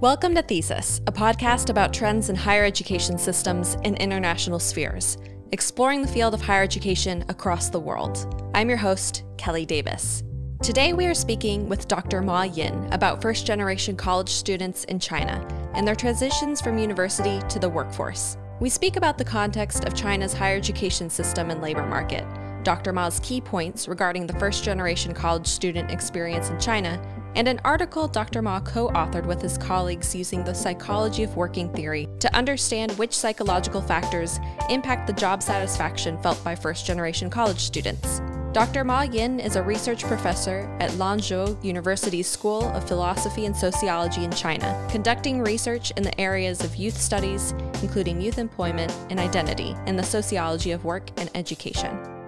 Welcome to Thesis, a podcast about trends in higher education systems in international spheres, exploring the field of higher education across the world. I'm your host, Kelly Davis. Today we are speaking with Dr. Ma Yin about first generation college students in China and their transitions from university to the workforce. We speak about the context of China's higher education system and labor market, Dr. Ma's key points regarding the first generation college student experience in China, and an article Dr. Ma co authored with his colleagues using the psychology of working theory to understand which psychological factors impact the job satisfaction felt by first generation college students. Dr. Ma Yin is a research professor at Lanzhou University's School of Philosophy and Sociology in China, conducting research in the areas of youth studies, including youth employment and identity, and the sociology of work and education.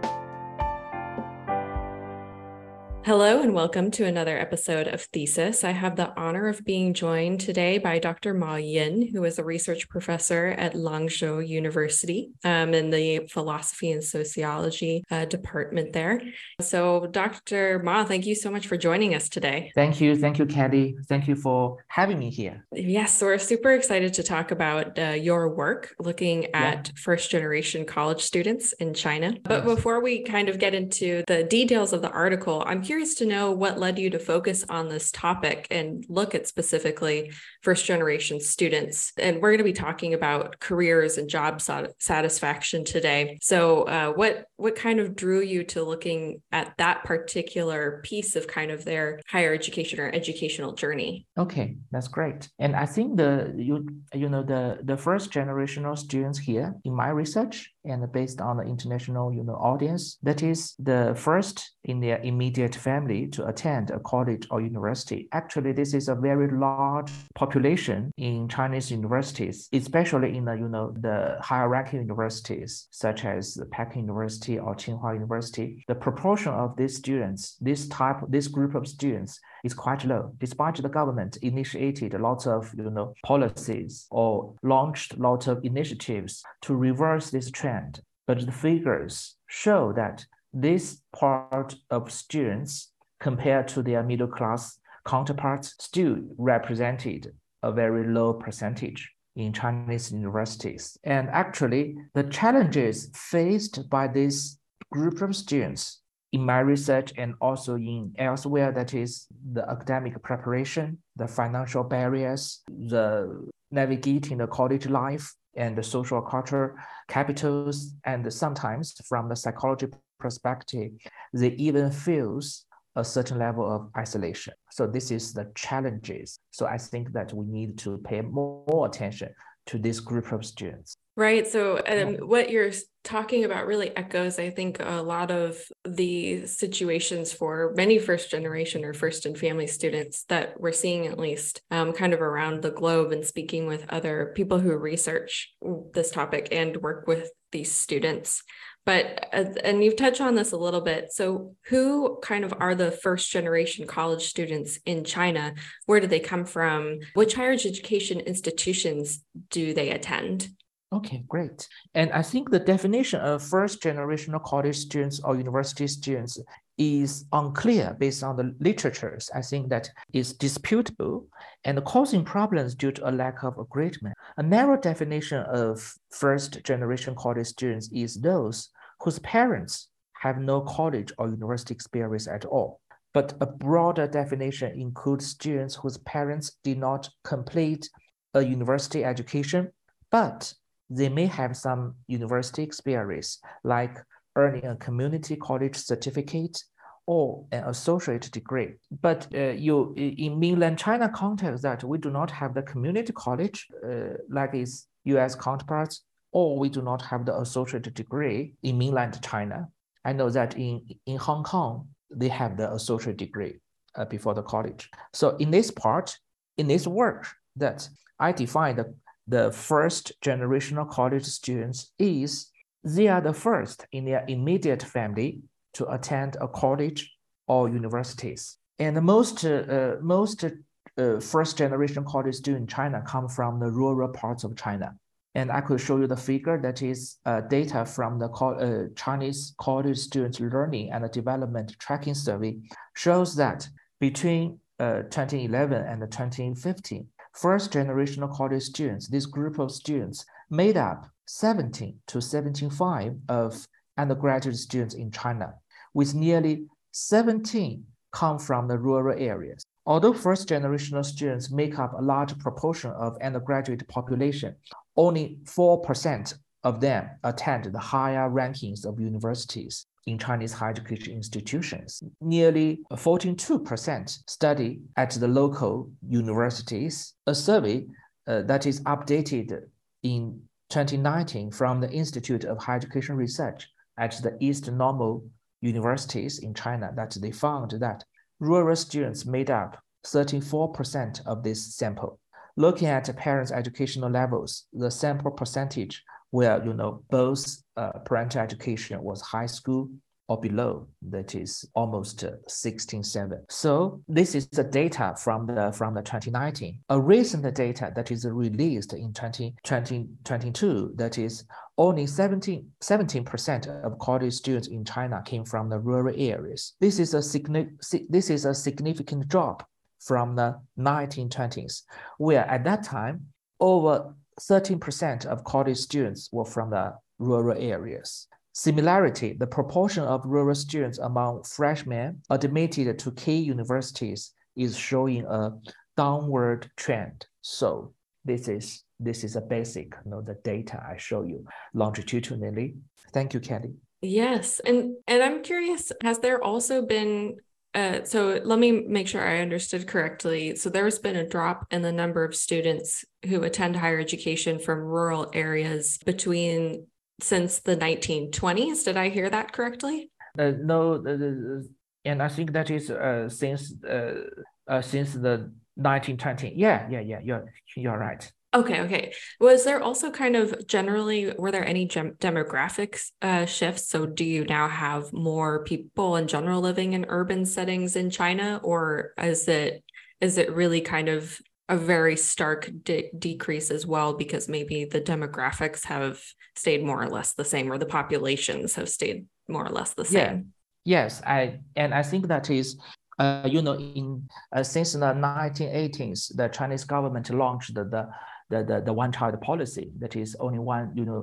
Hello, and welcome to another episode of Thesis. I have the honor of being joined today by Dr. Ma Yin, who is a research professor at Lanzhou University um, in the philosophy and sociology uh, department there. So, Dr. Ma, thank you so much for joining us today. Thank you. Thank you, Kelly. Thank you for having me here. Yes, we're super excited to talk about uh, your work looking at yeah. first generation college students in China. But yes. before we kind of get into the details of the article, I'm curious to know what led you to focus on this topic and look at specifically first generation students. And we're going to be talking about careers and job satisfaction today. So, uh, what what kind of drew you to looking at that particular piece of kind of their higher education or educational journey? Okay, that's great. And I think the you you know the the first generational students here in my research and based on the international you know audience that is the first in their immediate family to attend a college or university. Actually this is a very large population in chinese universities especially in the you know the ranking universities such as peking university or tsinghua university. The proportion of these students this type this group of students is quite low despite the government initiated lots of you know policies or launched lots of initiatives to reverse this trend trend, but the figures show that this part of students compared to their middle class counterparts still represented a very low percentage in Chinese universities. And actually, the challenges faced by this group of students in my research and also in elsewhere, that is the academic preparation, the financial barriers, the navigating the college life, and the social culture capitals, and sometimes from the psychology perspective, they even feels a certain level of isolation. So this is the challenges. So I think that we need to pay more, more attention to this group of students. Right. So, um, what you're talking about really echoes, I think, a lot of the situations for many first generation or first and family students that we're seeing, at least, um, kind of around the globe and speaking with other people who research this topic and work with these students. But, uh, and you've touched on this a little bit. So, who kind of are the first generation college students in China? Where do they come from? Which higher education institutions do they attend? Okay, great. And I think the definition of first generational college students or university students is unclear based on the literatures. I think that is disputable and causing problems due to a lack of agreement. A narrow definition of first generation college students is those whose parents have no college or university experience at all. But a broader definition includes students whose parents did not complete a university education, but they may have some university experience, like earning a community college certificate or an associate degree. But uh, you in mainland China context that we do not have the community college uh, like its U.S. counterparts, or we do not have the associate degree in mainland China. I know that in, in Hong Kong, they have the associate degree uh, before the college. So in this part, in this work that I define the the first generational college students is they are the first in their immediate family to attend a college or universities. And most, uh, most uh, first generation college students in China come from the rural parts of China. And I could show you the figure that is uh, data from the co uh, Chinese college students learning and development tracking survey shows that between uh, 2011 and 2015, first generation college students, this group of students made up 17 to 75 of undergraduate students in China, with nearly 17 come from the rural areas. Although first generation students make up a large proportion of undergraduate population, only 4% of them attend the higher rankings of universities in Chinese higher education institutions. Nearly 42% study at the local universities. A survey uh, that is updated in 2019 from the Institute of Higher Education Research at the East Normal universities in China that they found that rural students made up 34% of this sample. Looking at parents' educational levels, the sample percentage where you know both uh, parental education was high school or below, that is almost uh, 16.7. So this is the data from the from the 2019. A recent data that is released in 2022 that is only 17, 17% of college students in China came from the rural areas. This is a this is a significant drop from the 1920s, where at that time over 13% of college students were from the rural areas. Similarity, the proportion of rural students among freshmen admitted to key universities is showing a downward trend. So this is this is a basic, you know, the data I show you longitudinally. Thank you, Kelly. Yes, and and I'm curious, has there also been uh, so let me make sure I understood correctly. So there has been a drop in the number of students who attend higher education from rural areas between since the 1920s. Did I hear that correctly? Uh, no, uh, and I think that is uh, since uh, uh, since the 1920. Yeah, yeah, yeah. You're you're right. Okay, okay. Was there also kind of generally, were there any gem- demographics uh, shifts? So, do you now have more people in general living in urban settings in China, or is it is it really kind of a very stark de- decrease as well because maybe the demographics have stayed more or less the same, or the populations have stayed more or less the same? Yeah. Yes, I and I think that is uh, you know, in uh, since the 1980s, the Chinese government launched the, the the, the, the one child policy that is only one you know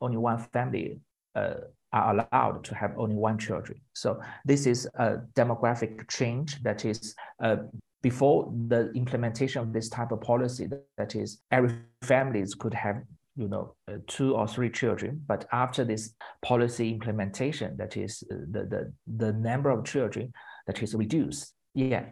only one family uh, are allowed to have only one children. So this is a demographic change that is uh, before the implementation of this type of policy that is every families could have you know uh, two or three children. But after this policy implementation that is uh, the, the the number of children that is reduced yeah,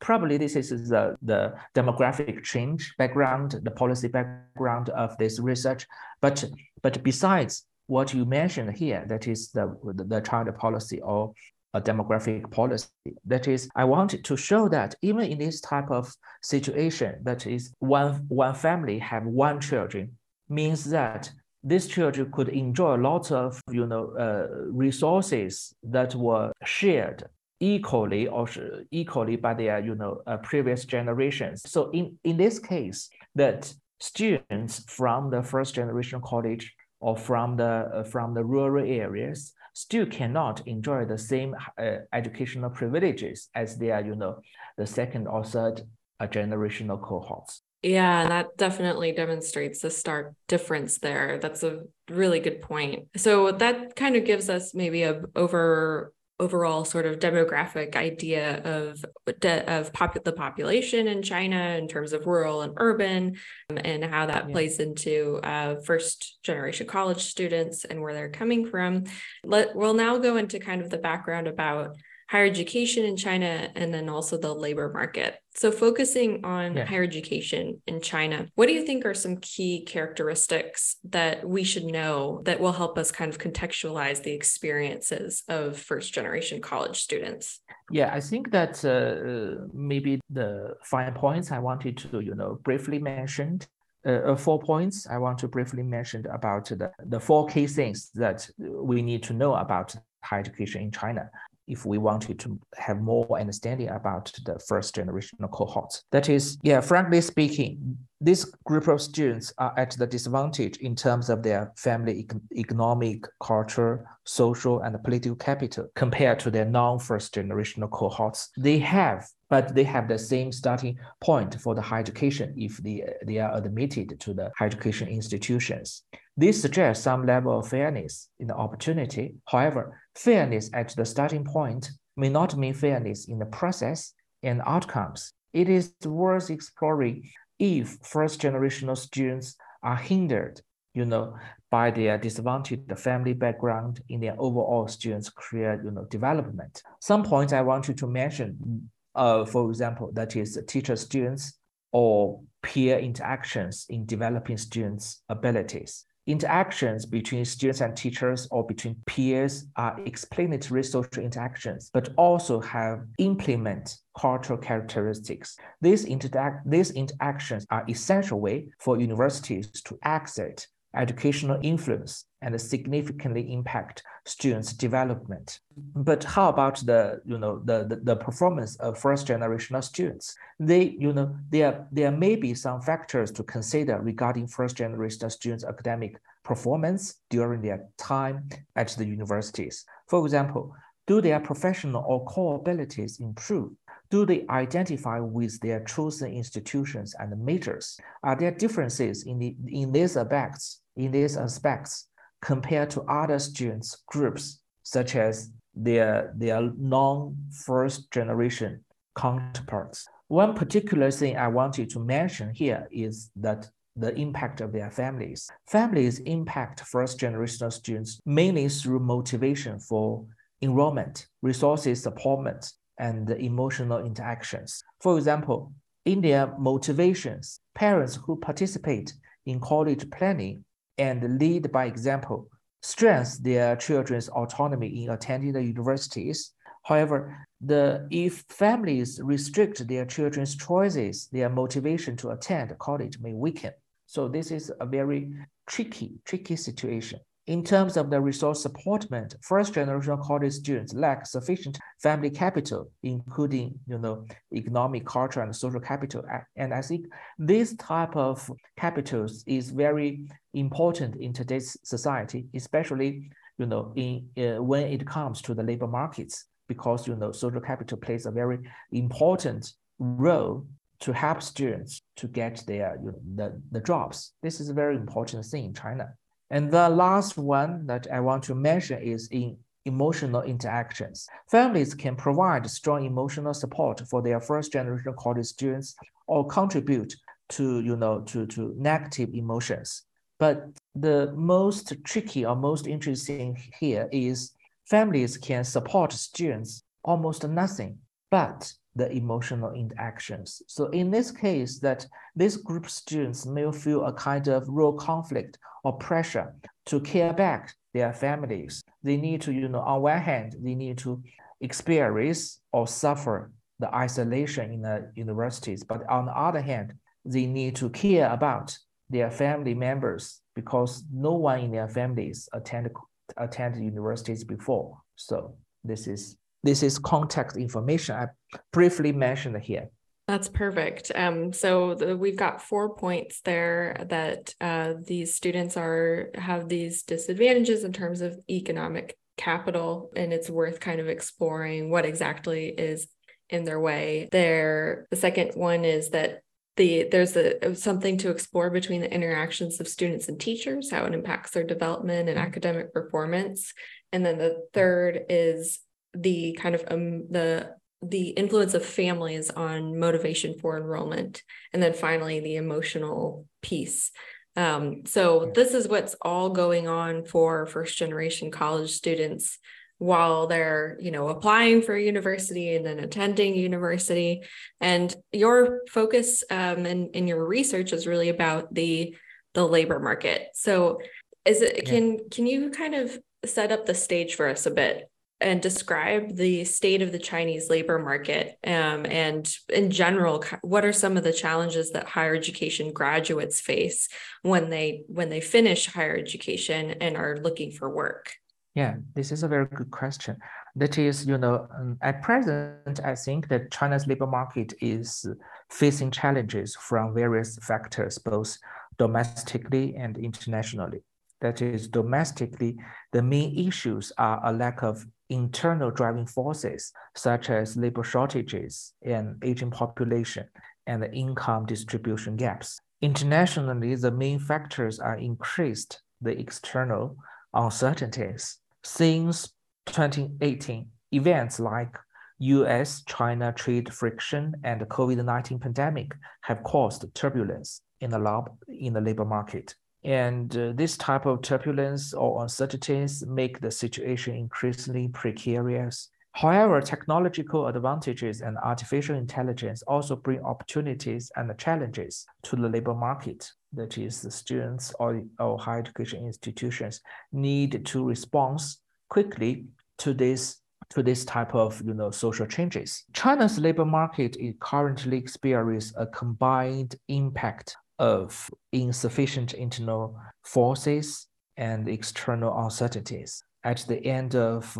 probably this is the, the demographic change background, the policy background of this research. But but besides what you mentioned here, that is the, the, child policy or a demographic policy. That is, I wanted to show that even in this type of situation, that is one one family have one children, means that these children could enjoy lots of you know uh, resources that were shared equally or equally by their you know uh, previous generations. So in in this case, that students from the first generation college or from the uh, from the rural areas still cannot enjoy the same uh, educational privileges as their you know the second or third uh, generational cohorts. Yeah, that definitely demonstrates the stark difference there. That's a really good point. So that kind of gives us maybe a over overall sort of demographic idea of of pop- the population in China in terms of rural and urban, um, and how that yeah. plays into uh, first generation college students and where they're coming from. Let we'll now go into kind of the background about higher education in China and then also the labor market. So, focusing on yeah. higher education in China, what do you think are some key characteristics that we should know that will help us kind of contextualize the experiences of first generation college students? Yeah, I think that uh, maybe the five points I wanted to, you know, briefly mention uh, uh, four points I want to briefly mention about the, the four key things that we need to know about higher education in China. If we wanted to have more understanding about the first generational cohorts. That is, yeah, frankly speaking, this group of students are at the disadvantage in terms of their family economic, culture, social, and political capital compared to their non-first generational cohorts. They have, but they have the same starting point for the higher education if they, they are admitted to the higher education institutions. This suggests some level of fairness in the opportunity. However, fairness at the starting point may not mean fairness in the process and outcomes. It is worth exploring if first generational students are hindered, you know, by their disadvantaged family background in their overall students' career, you know, development. Some points I want you to mention, uh, for example, that is teacher students or peer interactions in developing students' abilities. Interactions between students and teachers or between peers are explanatory social interactions, but also have implement cultural characteristics. These, interact, these interactions are essential way for universities to exert educational influence and significantly impact students' development. But how about the you know the, the, the performance of first generational students? They you know there there may be some factors to consider regarding first generation students' academic performance during their time at the universities. For example, do their professional or core abilities improve? Do they identify with their chosen institutions and majors? Are there differences in, the, in these aspects, in these aspects compared to other students groups, such as their, their non-first generation counterparts? One particular thing I wanted to mention here is that the impact of their families. Families impact first generation students mainly through motivation for enrollment, resources support, and emotional interactions. For example, in their motivations, parents who participate in college planning and lead by example strengthen their children's autonomy in attending the universities. However, the, if families restrict their children's choices, their motivation to attend college may weaken. So this is a very tricky, tricky situation. In terms of the resource supportment, first generation college students lack sufficient family capital, including you know economic, cultural, and social capital. And I think this type of capitals is very important in today's society, especially you know in uh, when it comes to the labor markets, because you know social capital plays a very important role to help students to get their you know, the, the jobs. This is a very important thing in China. And the last one that I want to mention is in emotional interactions. Families can provide strong emotional support for their first generation college students or contribute to, you know, to, to negative emotions. But the most tricky or most interesting here is families can support students almost nothing, but the emotional interactions. So in this case, that this group students may feel a kind of real conflict or pressure to care back their families. They need to, you know, on one hand, they need to experience or suffer the isolation in the universities, but on the other hand, they need to care about their family members because no one in their families attend attend universities before. So this is this is context information I briefly mentioned here. That's perfect. Um, so the, we've got four points there that uh, these students are have these disadvantages in terms of economic capital, and it's worth kind of exploring what exactly is in their way. There, the second one is that the there's a something to explore between the interactions of students and teachers, how it impacts their development and academic performance, and then the third is the kind of um, the the influence of families on motivation for enrollment and then finally the emotional piece. Um, so this is what's all going on for first generation college students while they're you know applying for university and then attending university. And your focus um, in, in your research is really about the the labor market. So is it yeah. can can you kind of set up the stage for us a bit and describe the state of the Chinese labor market um, and in general what are some of the challenges that higher education graduates face when they when they finish higher education and are looking for work yeah this is a very good question That is, you know, um, at present, I think that China's labor market is facing challenges from various factors, both domestically and internationally. That is, domestically, the main issues are a lack of internal driving forces, such as labor shortages and aging population and income distribution gaps. Internationally, the main factors are increased the external uncertainties. Since 2018, events like US China trade friction and the COVID 19 pandemic have caused turbulence in the, lab, in the labor market. And uh, this type of turbulence or uncertainties make the situation increasingly precarious. However, technological advantages and artificial intelligence also bring opportunities and challenges to the labor market. That is, the students or, or higher education institutions need to respond quickly to this to this type of you know social changes. China's labor market is currently experiencing a combined impact of insufficient internal forces and external uncertainties. At the end of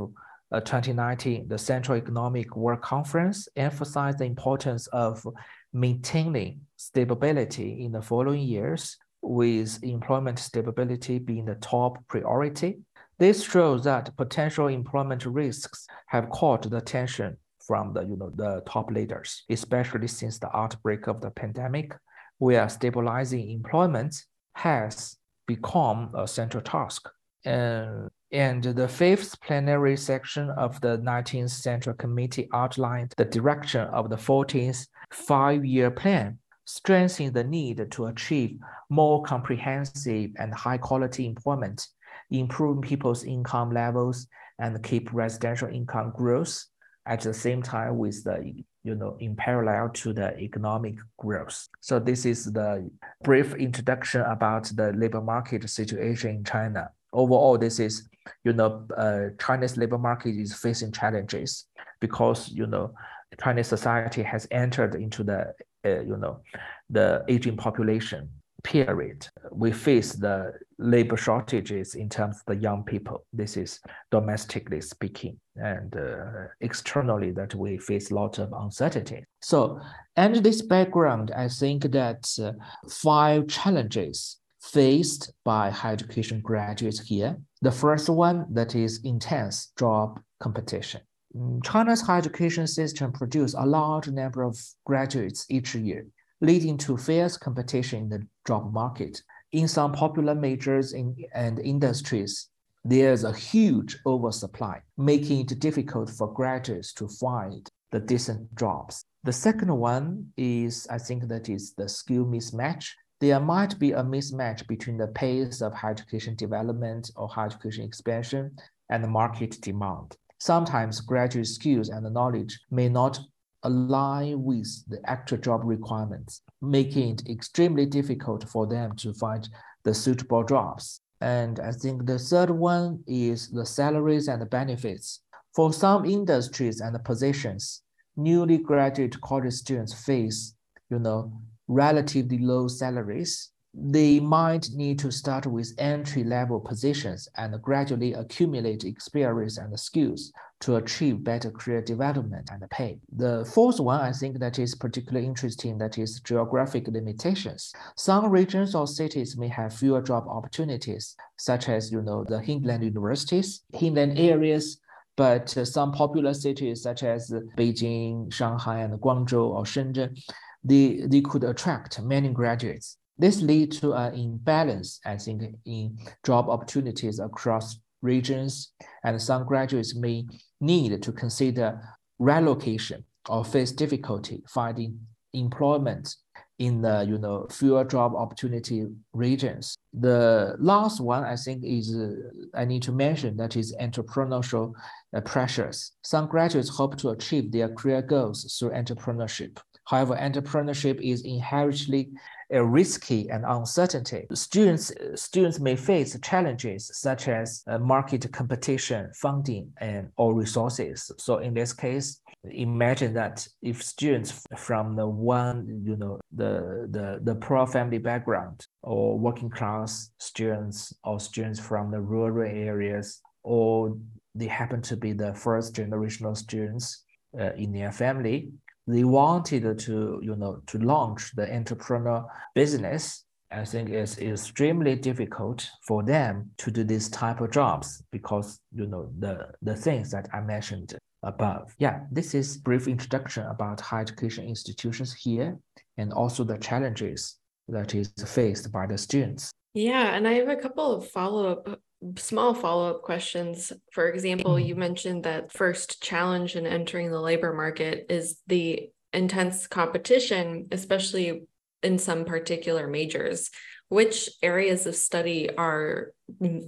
uh, 2019, the Central Economic Work Conference emphasized the importance of maintaining stability in the following years, with employment stability being the top priority. This shows that potential employment risks have caught the attention from the, you know, the top leaders, especially since the outbreak of the pandemic where stabilizing employment has become a central task. And, and the fifth plenary section of the 19th Central Committee outlined the direction of the 14th five-year plan, strengthening the need to achieve more comprehensive and high-quality employment, improve people's income levels, and keep residential income growth at the same time with the you know, in parallel to the economic growth. So this is the brief introduction about the labor market situation in China. Overall, this is, you know, uh, China's labor market is facing challenges because, you know, Chinese society has entered into the, uh, you know, the aging population period, we face the labor shortages in terms of the young people. This is domestically speaking, and uh, externally that we face a lot of uncertainty. So, and this background, I think that uh, five challenges faced by higher education graduates here. The first one that is intense job competition. Mm, China's higher education system produces a large number of graduates each year leading to fierce competition in the job market. In some popular majors in, and industries, there's a huge oversupply, making it difficult for graduates to find the decent jobs. The second one is, I think that is the skill mismatch. There might be a mismatch between the pace of higher education development or higher education expansion and the market demand. Sometimes graduate skills and knowledge may not align with the actual job requirements, making it extremely difficult for them to find the suitable jobs. And I think the third one is the salaries and the benefits. For some industries and positions, newly graduate college students face, you know, relatively low salaries they might need to start with entry level positions and gradually accumulate experience and skills to achieve better career development and pay. The fourth one, I think that is particularly interesting, that is geographic limitations. Some regions or cities may have fewer job opportunities, such as, you know, the hinterland universities, hinterland areas, but some popular cities such as Beijing, Shanghai, and Guangzhou or Shenzhen, they, they could attract many graduates. This leads to an imbalance, I think, in job opportunities across regions, and some graduates may need to consider relocation or face difficulty finding employment in the you know fewer job opportunity regions. The last one I think is uh, I need to mention that is entrepreneurial uh, pressures. Some graduates hope to achieve their career goals through entrepreneurship. However, entrepreneurship is inherently risky and uncertainty. Students, students may face challenges such as uh, market competition, funding, and or resources. So in this case, imagine that if students from the one, you know, the, the, the poor family background or working class students or students from the rural areas or they happen to be the first generational students uh, in their family. They wanted to, you know, to launch the entrepreneur business. I think it's extremely difficult for them to do this type of jobs because, you know, the, the things that I mentioned above. Yeah, this is brief introduction about higher education institutions here and also the challenges that is faced by the students. Yeah, and I have a couple of follow-up small follow-up questions. For example, you mm-hmm. mentioned that first challenge in entering the labor market is the intense competition, especially in some particular majors. Which areas of study are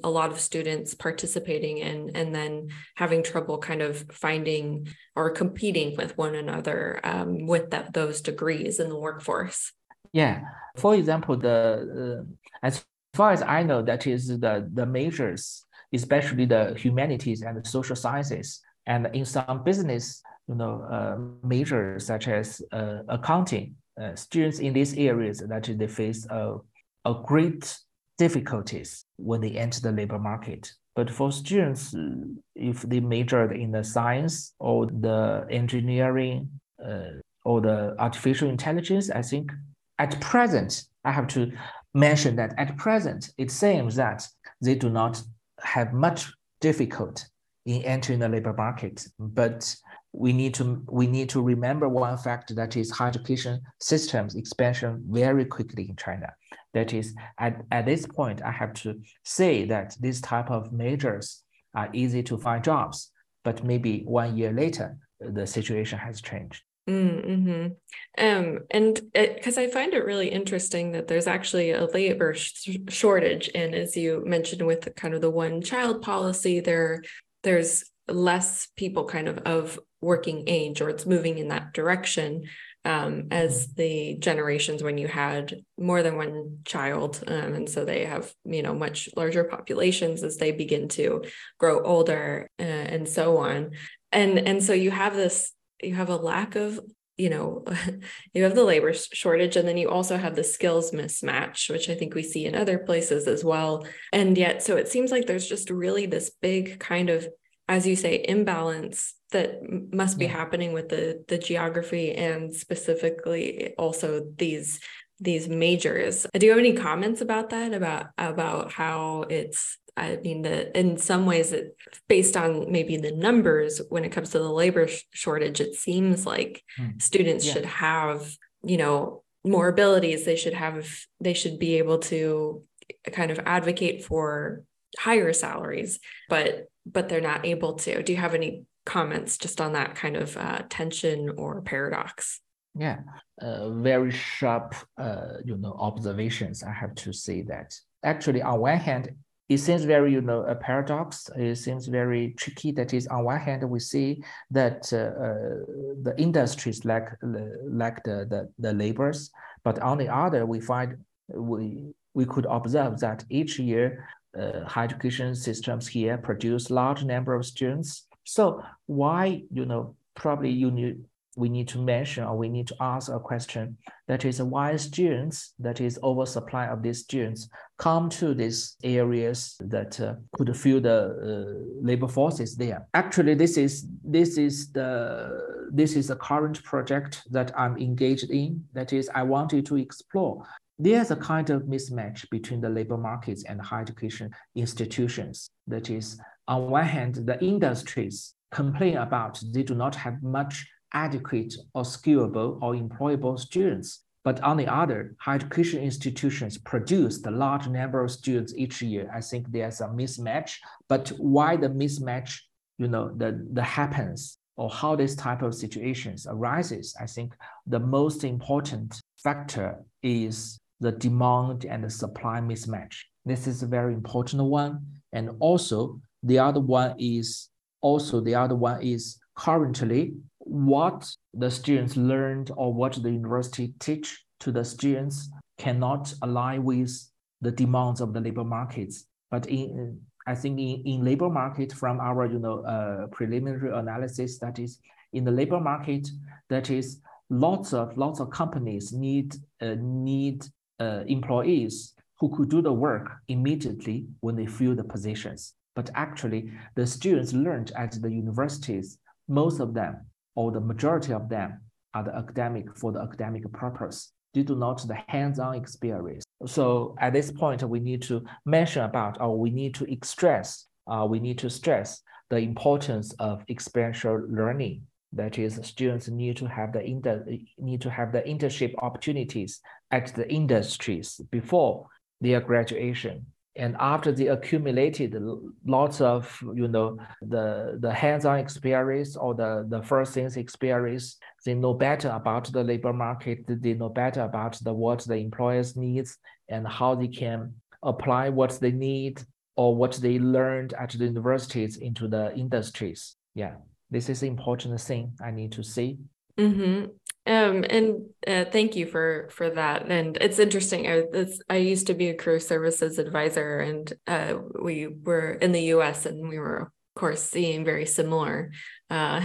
a lot of students participating in and then having trouble kind of finding or competing with one another um, with that, those degrees in the workforce? Yeah. For example, the uh, as far as I know, that is the, the majors, especially the humanities and the social sciences. And in some business, you know, uh, majors such as uh, accounting, uh, students in these areas that they face a, a great difficulties when they enter the labor market. But for students, if they majored in the science or the engineering uh, or the artificial intelligence, I think at present, I have to mention that at present, it seems that they do not have much difficult in entering the labor market. But we need to we need to remember one fact that is higher education systems expansion very quickly in China. That is at, at this point, I have to say that this type of majors are easy to find jobs, but maybe one year later, the situation has changed. Mm-hmm. Um, and because I find it really interesting that there's actually a labor sh- shortage, and as you mentioned with the, kind of the one child policy, there there's less people kind of of working age, or it's moving in that direction. Um, as mm-hmm. the generations when you had more than one child, um, and so they have you know much larger populations as they begin to grow older uh, and so on, and and so you have this you have a lack of you know you have the labor shortage and then you also have the skills mismatch which i think we see in other places as well and yet so it seems like there's just really this big kind of as you say imbalance that must be yeah. happening with the the geography and specifically also these these majors do you have any comments about that about about how it's I mean, the in some ways, it based on maybe the numbers when it comes to the labor sh- shortage, it seems like mm. students yeah. should have, you know, more abilities. They should have, they should be able to kind of advocate for higher salaries, but but they're not able to. Do you have any comments just on that kind of uh, tension or paradox? Yeah, uh, very sharp, uh, you know, observations. I have to say that actually, on one hand, it seems very, you know, a paradox. It seems very tricky. That is, on one hand, we see that uh, uh, the industries lack lack the, the the labors, but on the other, we find we we could observe that each year, uh, higher education systems here produce large number of students. So why, you know, probably you need we need to mention or we need to ask a question that is why students, that is oversupply of these students, come to these areas that uh, could fill the uh, labor forces there. Actually, this is this is the this is a current project that I'm engaged in. That is, I wanted to explore. There's a kind of mismatch between the labor markets and higher education institutions. That is, on one hand, the industries complain about they do not have much adequate or skillable or employable students. But on the other, higher education institutions produce the large number of students each year. I think there's a mismatch. But why the mismatch, you know, the, the happens or how this type of situations arises, I think the most important factor is the demand and the supply mismatch. This is a very important one. And also the other one is also the other one is currently what the students learned or what the university teach to the students cannot align with the demands of the labor markets. But in, I think in, in labor market from our you know uh, preliminary analysis that is in the labor market that is lots of lots of companies need uh, need uh, employees who could do the work immediately when they fill the positions. But actually, the students learned at the universities, most of them, or the majority of them, are the academic for the academic purpose. Due to not the hands-on experience. So at this point, we need to mention about, or we need to stress, uh, we need to stress the importance of experiential learning. That is, students need to have the inter, need to have the internship opportunities at the industries before their graduation and after they accumulated lots of you know the the hands-on experience or the the first things experience they know better about the labor market. They know better about the what the employers needs and how they can apply what they need or what they learned at the universities into the industries. Yeah this is important thing i need to say mm-hmm. Um, and uh, thank you for for that. And it's interesting. I, I used to be a career services advisor, and uh, we were in the U.S. and we were of course seeing very similar uh,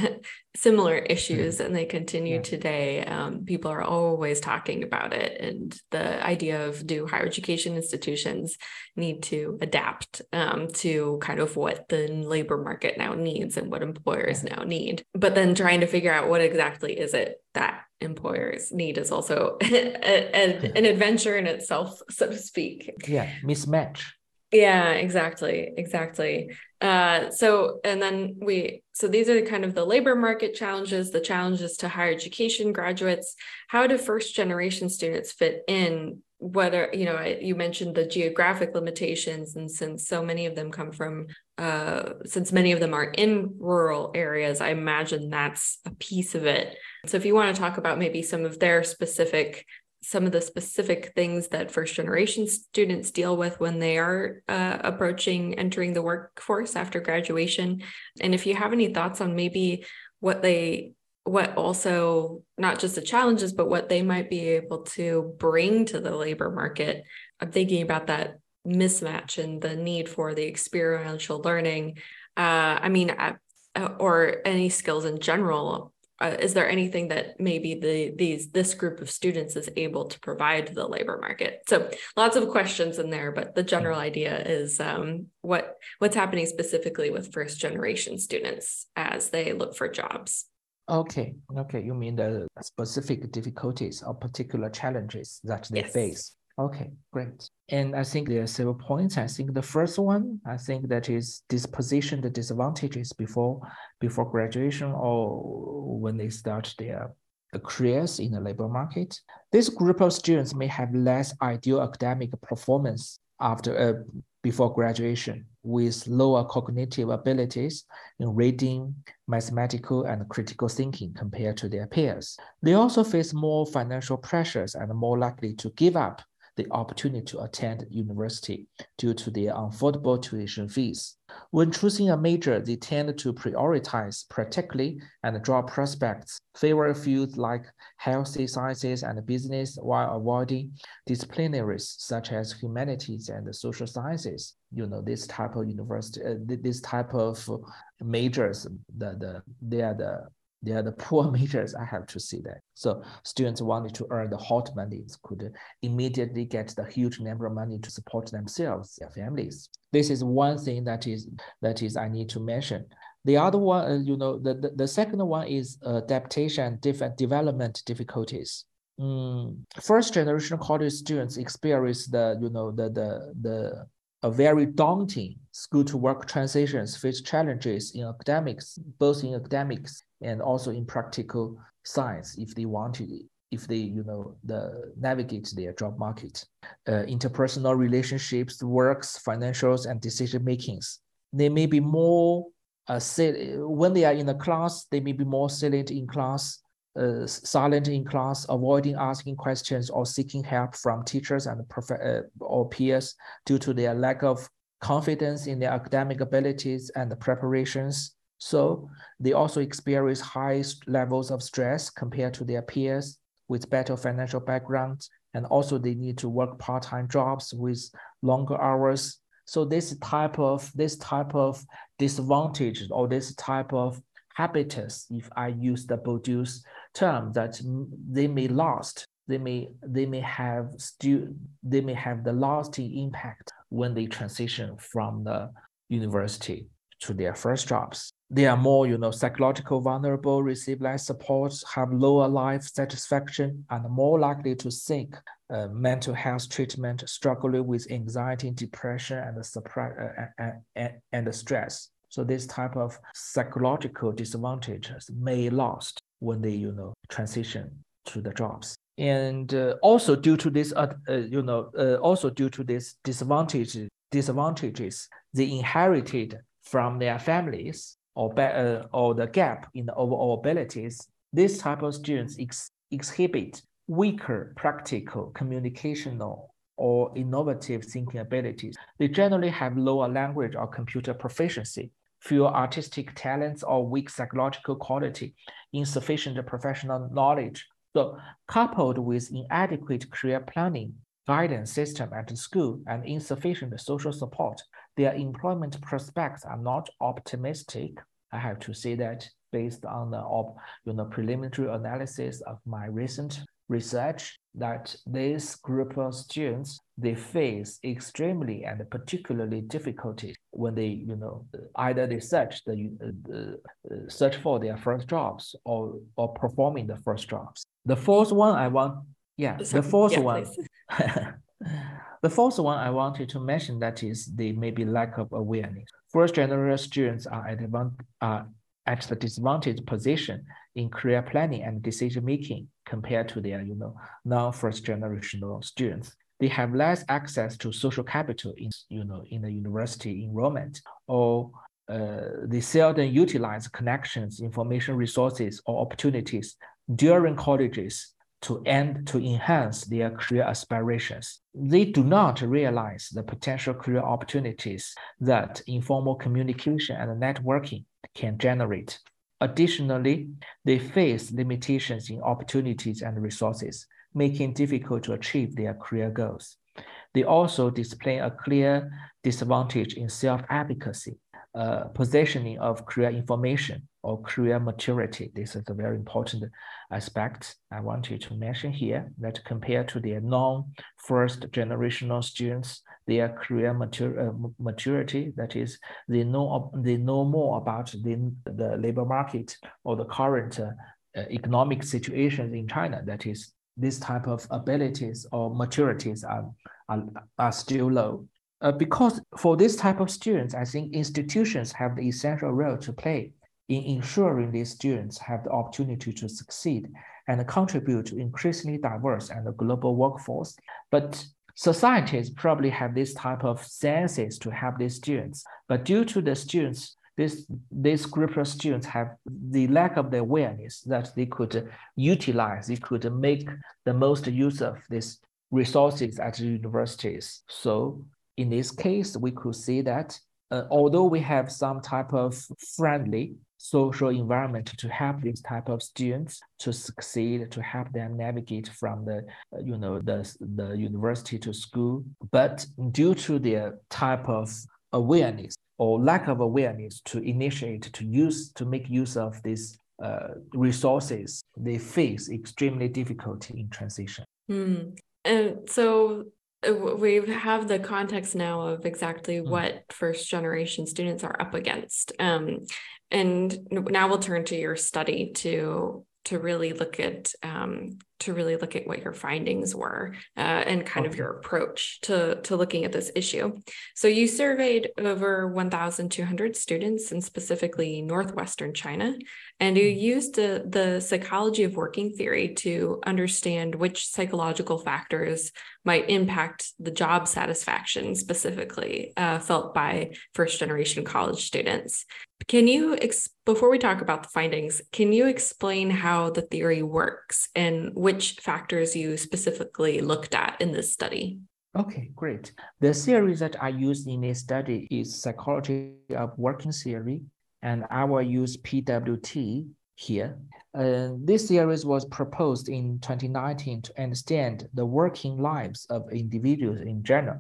similar issues and they continue yeah. today um, people are always talking about it and the idea of do higher education institutions need to adapt um, to kind of what the labor market now needs and what employers yeah. now need but then trying to figure out what exactly is it that employers need is also a, a, yeah. an adventure in itself so to speak yeah mismatch yeah, exactly. Exactly. Uh, so, and then we, so these are kind of the labor market challenges, the challenges to higher education graduates. How do first generation students fit in? Whether, you know, you mentioned the geographic limitations, and since so many of them come from, uh, since many of them are in rural areas, I imagine that's a piece of it. So, if you want to talk about maybe some of their specific some of the specific things that first generation students deal with when they are uh, approaching entering the workforce after graduation. And if you have any thoughts on maybe what they what also not just the challenges but what they might be able to bring to the labor market i'm thinking about that mismatch and the need for the experiential learning. Uh, i mean or any skills in general uh, is there anything that maybe the these this group of students is able to provide to the labor market? So lots of questions in there but the general mm-hmm. idea is um, what what's happening specifically with first generation students as they look for jobs? Okay. Okay. You mean the specific difficulties or particular challenges that they yes. face Okay, great. And I think there are several points. I think the first one, I think that is disposition, the disadvantages before before graduation or when they start their careers in the labor market. This group of students may have less ideal academic performance after uh, before graduation with lower cognitive abilities in reading, mathematical, and critical thinking compared to their peers. They also face more financial pressures and more likely to give up the opportunity to attend university due to their affordable tuition fees. When choosing a major, they tend to prioritize practically and job prospects, favor fields like healthy sciences and business while avoiding disciplinaries such as humanities and social sciences. You know, this type of university, uh, this type of majors, the, the, they are the they are the poor majors, I have to see that. So students wanted to earn the hot money could immediately get the huge number of money to support themselves, their families. This is one thing that is that is I need to mention. The other one, uh, you know, the, the, the second one is adaptation different development difficulties. Mm, first generation college students experience the, you know, the, the, the a very daunting school to work transitions face challenges in academics, both in academics and also in practical science if they want to if they you know the navigate their job market. Uh, interpersonal relationships works financials and decision makings they may be more uh, when they are in the class they may be more silent in class uh, silent in class avoiding asking questions or seeking help from teachers and uh, or peers due to their lack of confidence in their academic abilities and preparations so they also experience high levels of stress compared to their peers with better financial backgrounds. And also they need to work part-time jobs with longer hours. So this type of this type of disadvantage or this type of habitus, if I use the Bourdieu's term, that they may last, they may they may have still they may have the lasting impact when they transition from the university to their first jobs. They are more, you know, psychological vulnerable, receive less support, have lower life satisfaction, and more likely to seek uh, mental health treatment, struggling with anxiety, depression, and the uh, and, and stress. So this type of psychological disadvantages may last when they, you know, transition to the jobs. And uh, also due to this, uh, uh, you know, uh, also due to this disadvantages, disadvantages they inherited from their families or, be- or the gap in the overall abilities, this type of students ex- exhibit weaker practical, communicational, or innovative thinking abilities. They generally have lower language or computer proficiency, fewer artistic talents or weak psychological quality, insufficient professional knowledge. So coupled with inadequate career planning, guidance system at school, and insufficient social support, their employment prospects are not optimistic. I have to say that based on the you know, preliminary analysis of my recent research that this group of students they face extremely and particularly difficulty when they you know either they search the, the uh, search for their first jobs or or performing the first jobs. The fourth one i want yeah the fourth yeah, one the fourth one i wanted to mention that is the maybe lack of awareness. First generation students are at, are at the disadvantaged position in career planning and decision making compared to their, you know, non-first generational students. They have less access to social capital in, you know, in the university enrollment, or uh, they seldom utilize connections, information resources, or opportunities during colleges to end to enhance their career aspirations. They do not realize the potential career opportunities that informal communication and networking can generate. Additionally, they face limitations in opportunities and resources, making it difficult to achieve their career goals. They also display a clear disadvantage in self-advocacy, uh, positioning of career information or career maturity. This is a very important aspect I wanted to mention here that compared to their non-first generational students, their career matur uh, maturity, that is, they know, they know more about the, the labor market or the current uh, economic situations in China. That is, this type of abilities or maturities are, are, are still low. Uh, because for this type of students, I think institutions have the essential role to play in ensuring these students have the opportunity to succeed and contribute to increasingly diverse and global workforce. But societies probably have this type of senses to help these students. But due to the students, this, this group of students have the lack of the awareness that they could utilize, they could make the most use of these resources at universities. So in this case, we could see that uh, although we have some type of friendly social environment to help these type of students to succeed, to help them navigate from the, uh, you know, the, the university to school. But due to their type of awareness or lack of awareness to initiate, to use, to make use of these uh, resources, they face extremely difficulty in transition. Mm. And so we have the context now of exactly mm. what first generation students are up against um, and now we'll turn to your study to to really look at um, to really look at what your findings were uh, and kind okay. of your approach to to looking at this issue. So you surveyed over 1,200 students in specifically northwestern China, and you mm-hmm. used the, the psychology of working theory to understand which psychological factors might impact the job satisfaction specifically uh, felt by first generation college students. Can you, ex- before we talk about the findings, can you explain how the theory works and which factors you specifically looked at in this study? Okay, great. The theory that I used in this study is psychology of working theory, and I will use PWT here. Uh, this series was proposed in 2019 to understand the working lives of individuals in general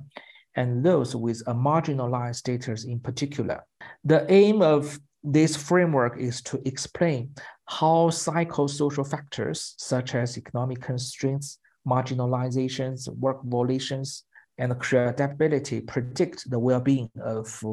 and those with a marginalized status in particular. The aim of this framework is to explain how psychosocial factors such as economic constraints, marginalizations, work violations, and career adaptability predict the well-being of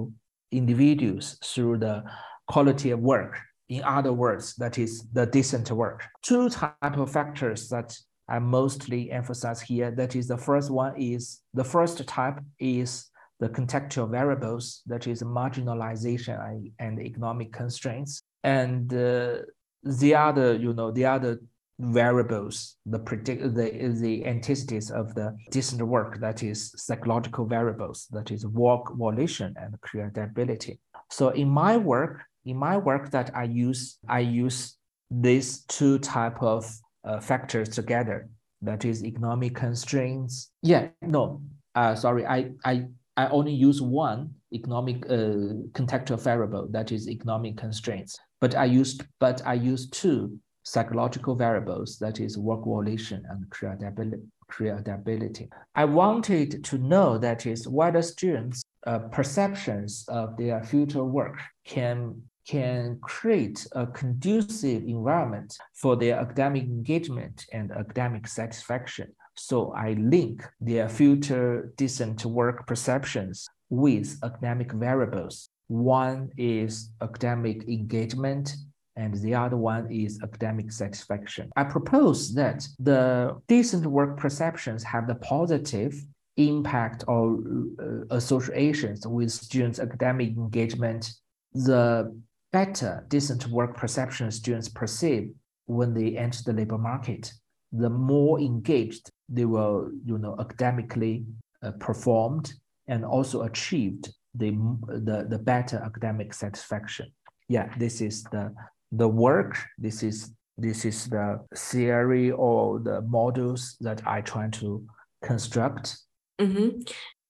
individuals through the quality of work. In other words, that is the decent work. Two type of factors that I mostly emphasize here. That is the first one is the first type is the contextual variables, that is marginalization and economic constraints. And uh, the other, you know, the other variables, the predict the the antecedents of the decent work, that is psychological variables, that is work volition and career creatability. So in my work, in my work that I use, I use these two type of uh, factors together. That is economic constraints. Yeah, no, uh, sorry, I I I only use one economic uh, contextual variable that is economic constraints. But I used but I used two psychological variables that is work volition and creatability. I wanted to know that is whether students' uh, perceptions of their future work can can create a conducive environment for their academic engagement and academic satisfaction. So I link their future decent work perceptions with academic variables. One is academic engagement and the other one is academic satisfaction. I propose that the decent work perceptions have the positive impact or uh, associations with students' academic engagement. The better decent work perception students perceive when they enter the labor market, the more engaged they will, you know, academically uh, performed and also achieved the, the, the better academic satisfaction. Yeah, this is the, the work, this is, this is the theory or the models that I try to construct. Mm-hmm.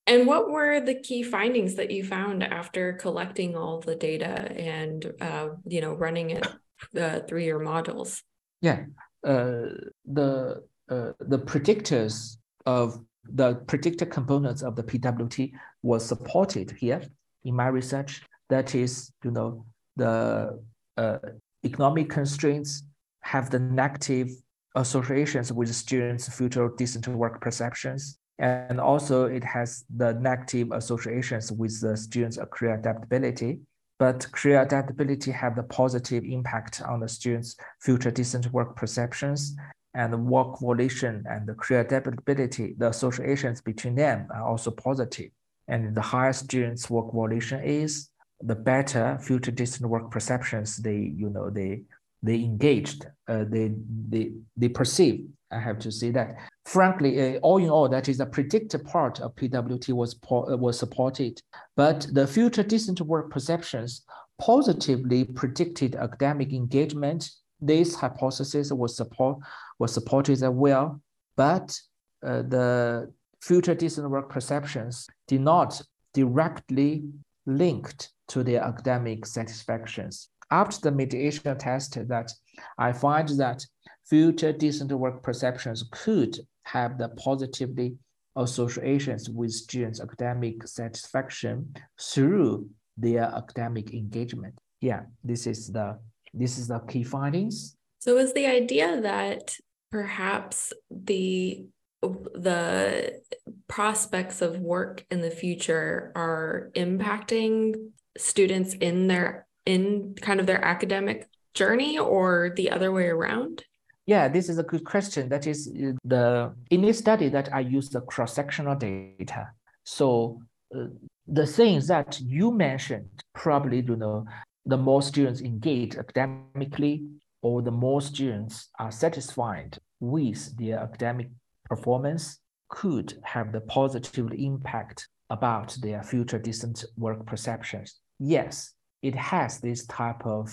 And what were the key findings that you found after collecting all the data and uh, you know running it the three-year models? Yeah, uh, the uh, the predictors of the predictor components of the PWT was supported here in my research. That is, you know, the uh, economic constraints have the negative associations with students' future decent work perceptions. And also it has the negative associations with the students' career adaptability. But career adaptability have the positive impact on the students' future decent work perceptions and work volition and the career adaptability, the associations between them are also positive. And the higher students' work volition is, the better future decent work perceptions they, you know, they they engaged, uh, they they they perceive I have to say that. Frankly, uh, all in all, that is the predicted part of PWT was, uh, was supported, but the future decent work perceptions positively predicted academic engagement. This hypothesis was, support, was supported as well, but uh, the future decent work perceptions did not directly linked to their academic satisfactions. After the mediation test that I find that future decent work perceptions could have the positively associations with students' academic satisfaction through their academic engagement. Yeah, this is the this is the key findings. So is the idea that perhaps the the prospects of work in the future are impacting students in their in kind of their academic journey or the other way around? Yeah, this is a good question. That is uh, the in this study that I use the cross-sectional data. So uh, the things that you mentioned, probably you know, the more students engage academically, or the more students are satisfied with their academic performance, could have the positive impact about their future decent work perceptions. Yes, it has this type of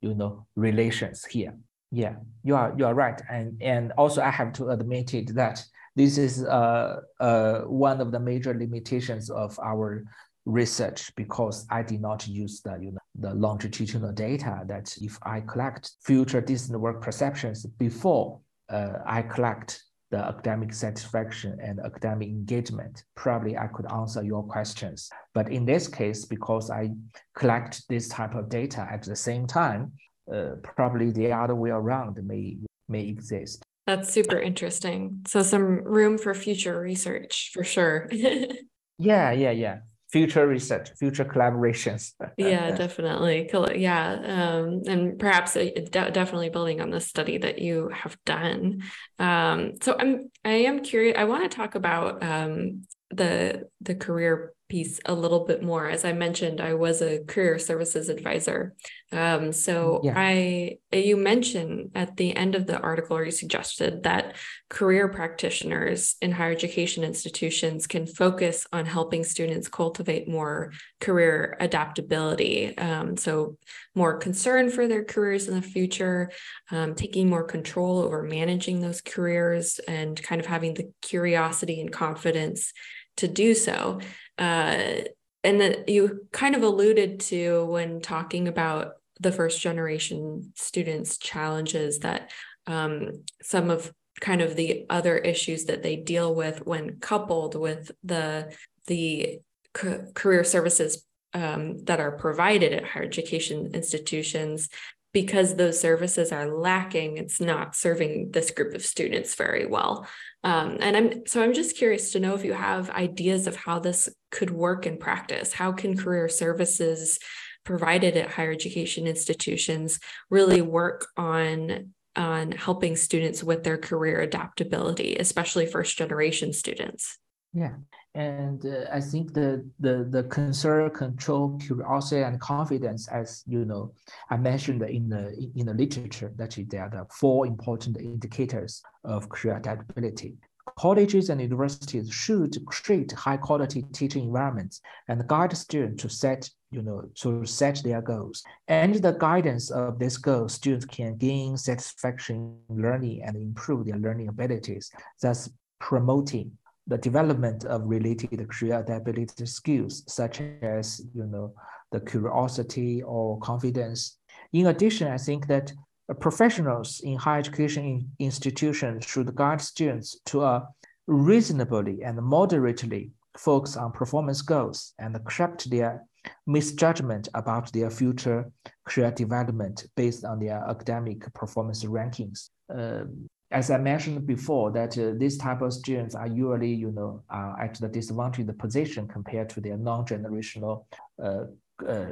you know relations here. Yeah, you are you are right, and and also I have to admit it that this is uh, uh, one of the major limitations of our research because I did not use the you know the longitudinal data that if I collect future decent work perceptions before uh, I collect the academic satisfaction and academic engagement, probably I could answer your questions. But in this case, because I collect this type of data at the same time, uh, probably the other way around may may exist. That's super interesting. So some room for future research for sure. yeah, yeah, yeah. future research, future collaborations. yeah, definitely. Yeah, um, and perhaps de- definitely building on the study that you have done. Um, so I'm I am curious. I want to talk about um, the the career piece a little bit more. As I mentioned, I was a career services advisor. Um, so yeah. I you mentioned at the end of the article, or you suggested that career practitioners in higher education institutions can focus on helping students cultivate more career adaptability. Um, so more concern for their careers in the future, um, taking more control over managing those careers, and kind of having the curiosity and confidence to do so. Uh, and that you kind of alluded to when talking about the first generation students' challenges that um, some of kind of the other issues that they deal with when coupled with the the career services um, that are provided at higher education institutions because those services are lacking it's not serving this group of students very well um, and I'm so I'm just curious to know if you have ideas of how this could work in practice. How can career services provided at higher education institutions really work on on helping students with their career adaptability, especially first generation students? Yeah, and uh, I think the the the concern, control, curiosity, and confidence, as you know, I mentioned in the in the literature that they are the four important indicators of career adaptability. Colleges and universities should create high quality teaching environments and guide students to set you know to set their goals. And the guidance of these goals, students can gain satisfaction in learning and improve their learning abilities, thus promoting the development of related career adaptability skills, such as you know the curiosity or confidence. In addition, I think that professionals in higher education institutions should guide students to a reasonably and moderately focus on performance goals and correct their misjudgment about their future career development based on their academic performance rankings. Uh, as I mentioned before, that uh, this type of students are usually, you know, at the disadvantaged position compared to their non-generational uh, uh,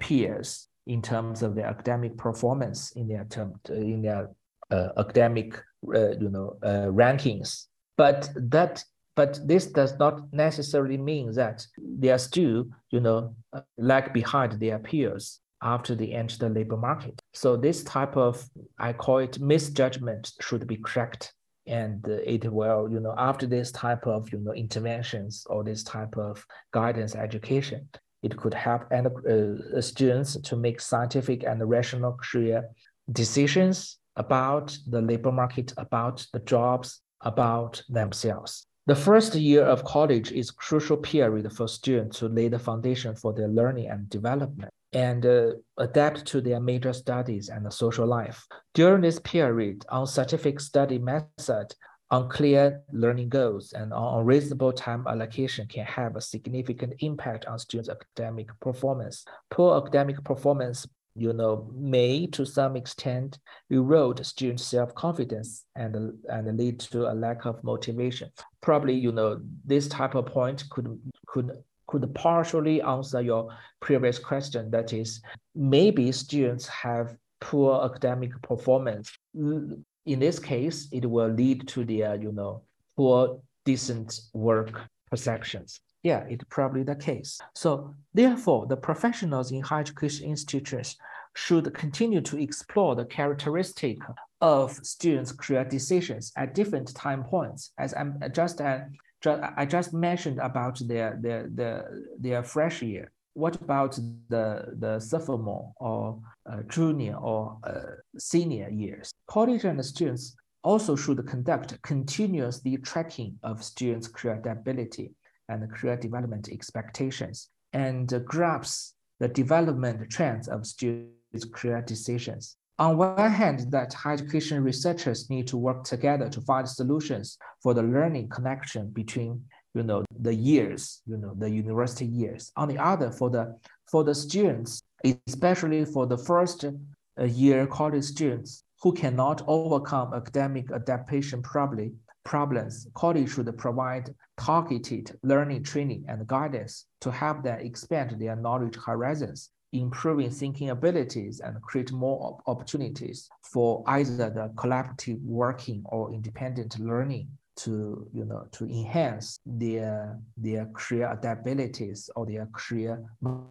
peers in terms of their academic performance in their term in their uh, academic, uh, you know, rankings. But that, but this does not necessarily mean that they are still, you know, lag behind their peers after they enter the labor market. So this type of, I call it misjudgment should be correct. And it will, you know, after this type of, you know, interventions or this type of guidance education, it could help and, uh, students to make scientific and rational career decisions about the labor market, about the jobs, about themselves. The first year of college is crucial period for students to lay the foundation for their learning and development and uh, adapt to their major studies and social life. During this period, on scientific study method, on clear learning goals, and on reasonable time allocation can have a significant impact on students' academic performance. Poor academic performance you know, may to some extent erode students' self-confidence and, and lead to a lack of motivation. Probably, you know, this type of point could could could partially answer your previous question. That is, maybe students have poor academic performance. In this case, it will lead to their, you know, poor decent work perceptions. Yeah, it's probably the case. So therefore, the professionals in higher education institutions should continue to explore the characteristic of students' career decisions at different time points. As I'm just uh, uh, I just mentioned about their their their their fresh year. What about the the sophomore or uh, junior or uh, senior years? College and students also should conduct continuously tracking of students' career ability and career development expectations and grasp the development trends of students' career decisions. On one hand, that higher education researchers need to work together to find solutions for the learning connection between, you know, the years, you know, the university years. On the other, for the for the students, especially for the first uh, year college students who cannot overcome academic adaptation problem, problems, college should provide targeted learning training and guidance to help them expand their knowledge horizons, improving thinking abilities, and create more opportunities for either the collaborative working or independent learning to you know to enhance their their career adaptabilities or their career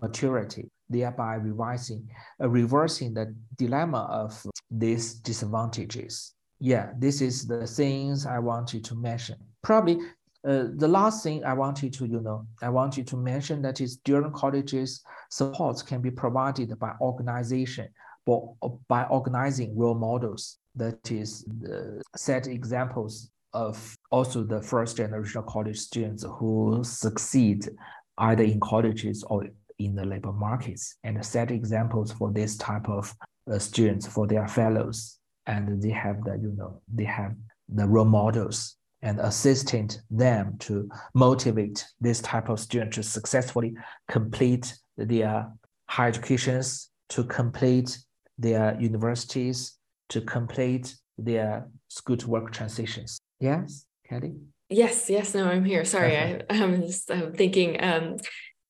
maturity thereby revising uh, reversing the dilemma of these disadvantages. Yeah this is the things i wanted to mention. Probably uh, the last thing I wanted to, you know, I wanted to mention that is during colleges, supports can be provided by organization, but by organizing role models. That is, set examples of also the first generation college students who succeed either in colleges or in the labor markets and set examples for this type of uh, students for their fellows and they have the you know they have the role models and assisting them to motivate this type of student to successfully complete their higher educations to complete their universities to complete their school to work transitions Yes, Kelly? Yes, yes, no, I'm here. Sorry, I, I'm just I'm thinking. Um,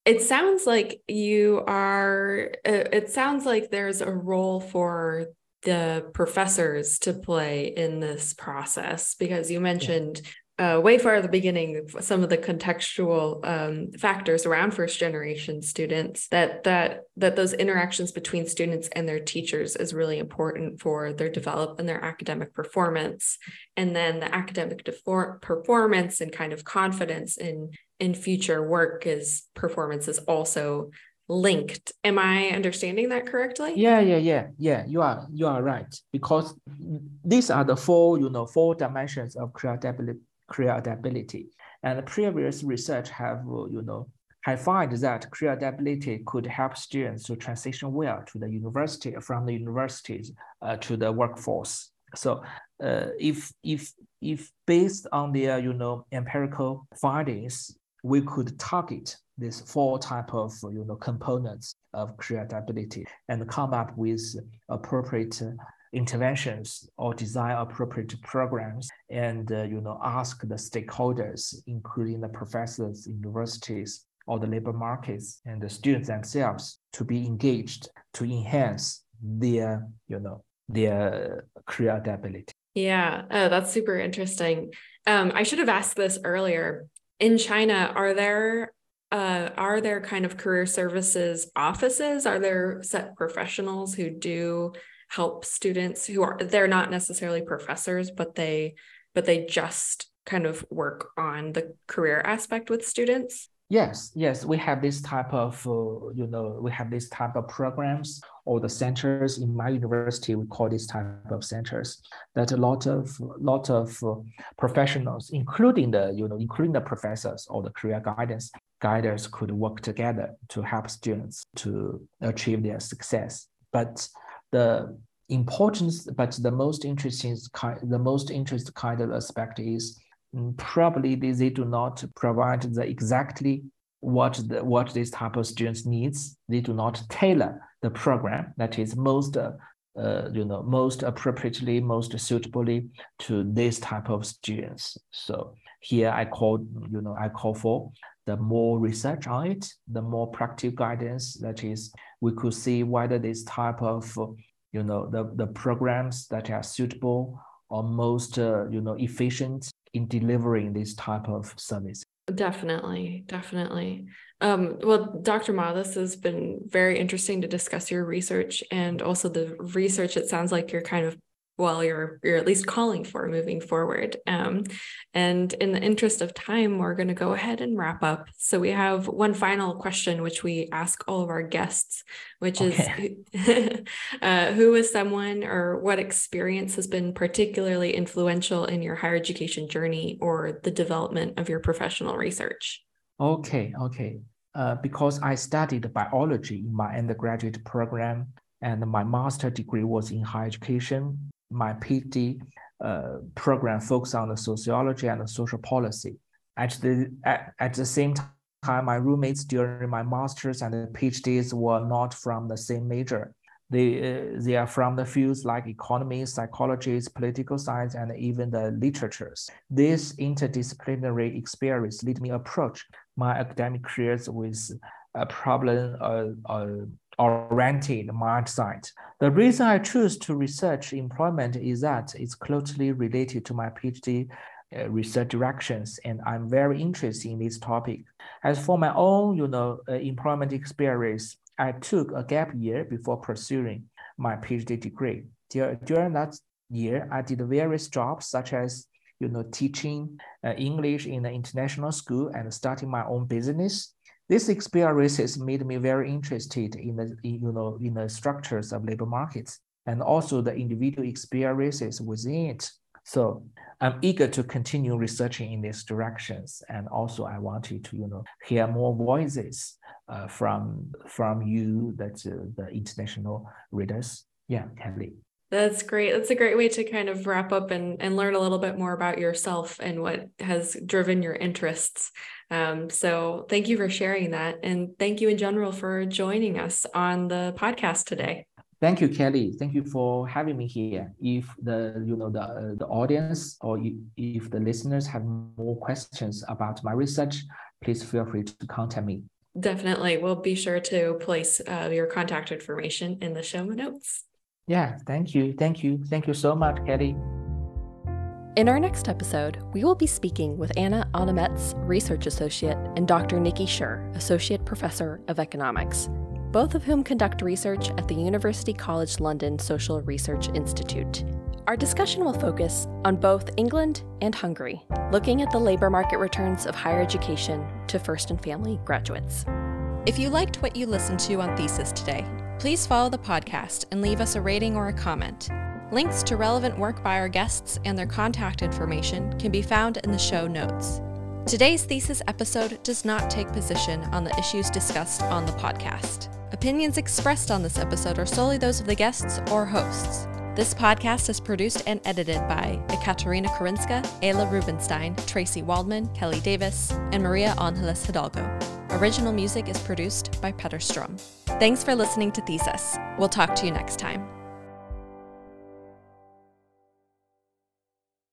it sounds like you are, uh, it sounds like there's a role for the professors to play in this process because you mentioned uh, way far at the beginning some of the contextual um, factors around first generation students that that that those interactions between students and their teachers is really important for their development and their academic performance. And then the academic defor- performance and kind of confidence in in future work is performance is also linked am i understanding that correctly yeah yeah yeah yeah you are you are right because these are the four you know four dimensions of creativity career adaptability. And previous research have, you know, have found that career adaptability could help students to transition well to the university, from the universities uh, to the workforce. So uh, if, if, if based on their, you know, empirical findings, we could target these four type of, you know, components of career adaptability and come up with appropriate interventions or design appropriate programs and uh, you know ask the stakeholders including the professors universities or the labor markets and the students themselves to be engaged to enhance their you know their career ability yeah. Oh, that's super interesting. Um, i should have asked this earlier in china are there uh, are there kind of career services offices? Are there set professionals who do help students who are they're not necessarily professors but they but they just kind of work on the career aspect with students yes yes we have this type of uh, you know we have this type of programs or the centers. In my university we call this type of centers that a lot of lot of uh, professionals including the you know including the professors or the career guidance guiders could work together to help students to achieve their success. But the importance, but the most interesting kind, the most interesting kind of aspect is probably they, they do not provide the exactly what the what this type of students needs. They do not tailor the program that is most uh, uh, you know most appropriately, most suitably to this type of students. So here I call you know I call for the more research on it, the more practical guidance. That is, we could see whether this type of you know the, the programs that are suitable or most uh, you know efficient in delivering this type of service. Definitely definitely. Um, well dr ma this has been very interesting to discuss your research and also the research. It sounds like you're kind of well you're you're at least calling for moving forward. Um, and in the interest of time we're going to go ahead and wrap up. So we have one final question which we ask all of our guests which okay. is uh, who is someone or what experience has been particularly influential in your higher education journey or the development of your professional research? Okay okay. Uh, because i studied biology in my undergraduate program and my master degree was in higher education my PhD uh, program focused on the sociology and the social policy. At the, at, at the same time, my roommates during my master's and PhDs were not from the same major. They, uh, they are from the fields like economy, psychology, political science, and even the literatures. This interdisciplinary experience led me approach my academic careers with a problem uh, uh, oriented mindset. The reason I choose to research employment is that it's closely related to my PhD uh, research directions, and I'm very interested in this topic. As for my own, you know, uh, employment experience, I took a gap year before pursuing my PhD degree. During that year, I did various jobs such as you know, teaching uh, English in an international school and starting my own business. This experience has made me very interested in the you know in the structures of labor markets and also the individual experiences within it. So I'm eager to continue researching in these directions, and also I wanted to you know hear more voices uh, from from you, that uh, the international readers. Yeah, Kelly. That's great. That's a great way to kind of wrap up and, and learn a little bit more about yourself and what has driven your interests. Um, so thank you for sharing that. And thank you in general for joining us on the podcast today. Thank you, Kelly. Thank you for having me here. If the you know the uh, the audience or if the listeners have more questions about my research, please feel free to contact me. Definitely. We'll be sure to place uh, your contact information in the show notes. Yeah, thank you. Thank you. Thank you so much, Kelly. In our next episode, we will be speaking with Anna Adamecz, Research Associate, and Dr. Nikki Shure, Associate Professor of Economics both of whom conduct research at the University College London Social Research Institute. Our discussion will focus on both England and Hungary, looking at the labor market returns of higher education to first and family graduates. If you liked what you listened to on Thesis today, please follow the podcast and leave us a rating or a comment. Links to relevant work by our guests and their contact information can be found in the show notes. Today's thesis episode does not take position on the issues discussed on the podcast. Opinions expressed on this episode are solely those of the guests or hosts. This podcast is produced and edited by Ekaterina Karinska, Ayla Rubenstein, Tracy Waldman, Kelly Davis, and Maria Angeles Hidalgo. Original music is produced by Petter Strom. Thanks for listening to Thesis. We'll talk to you next time.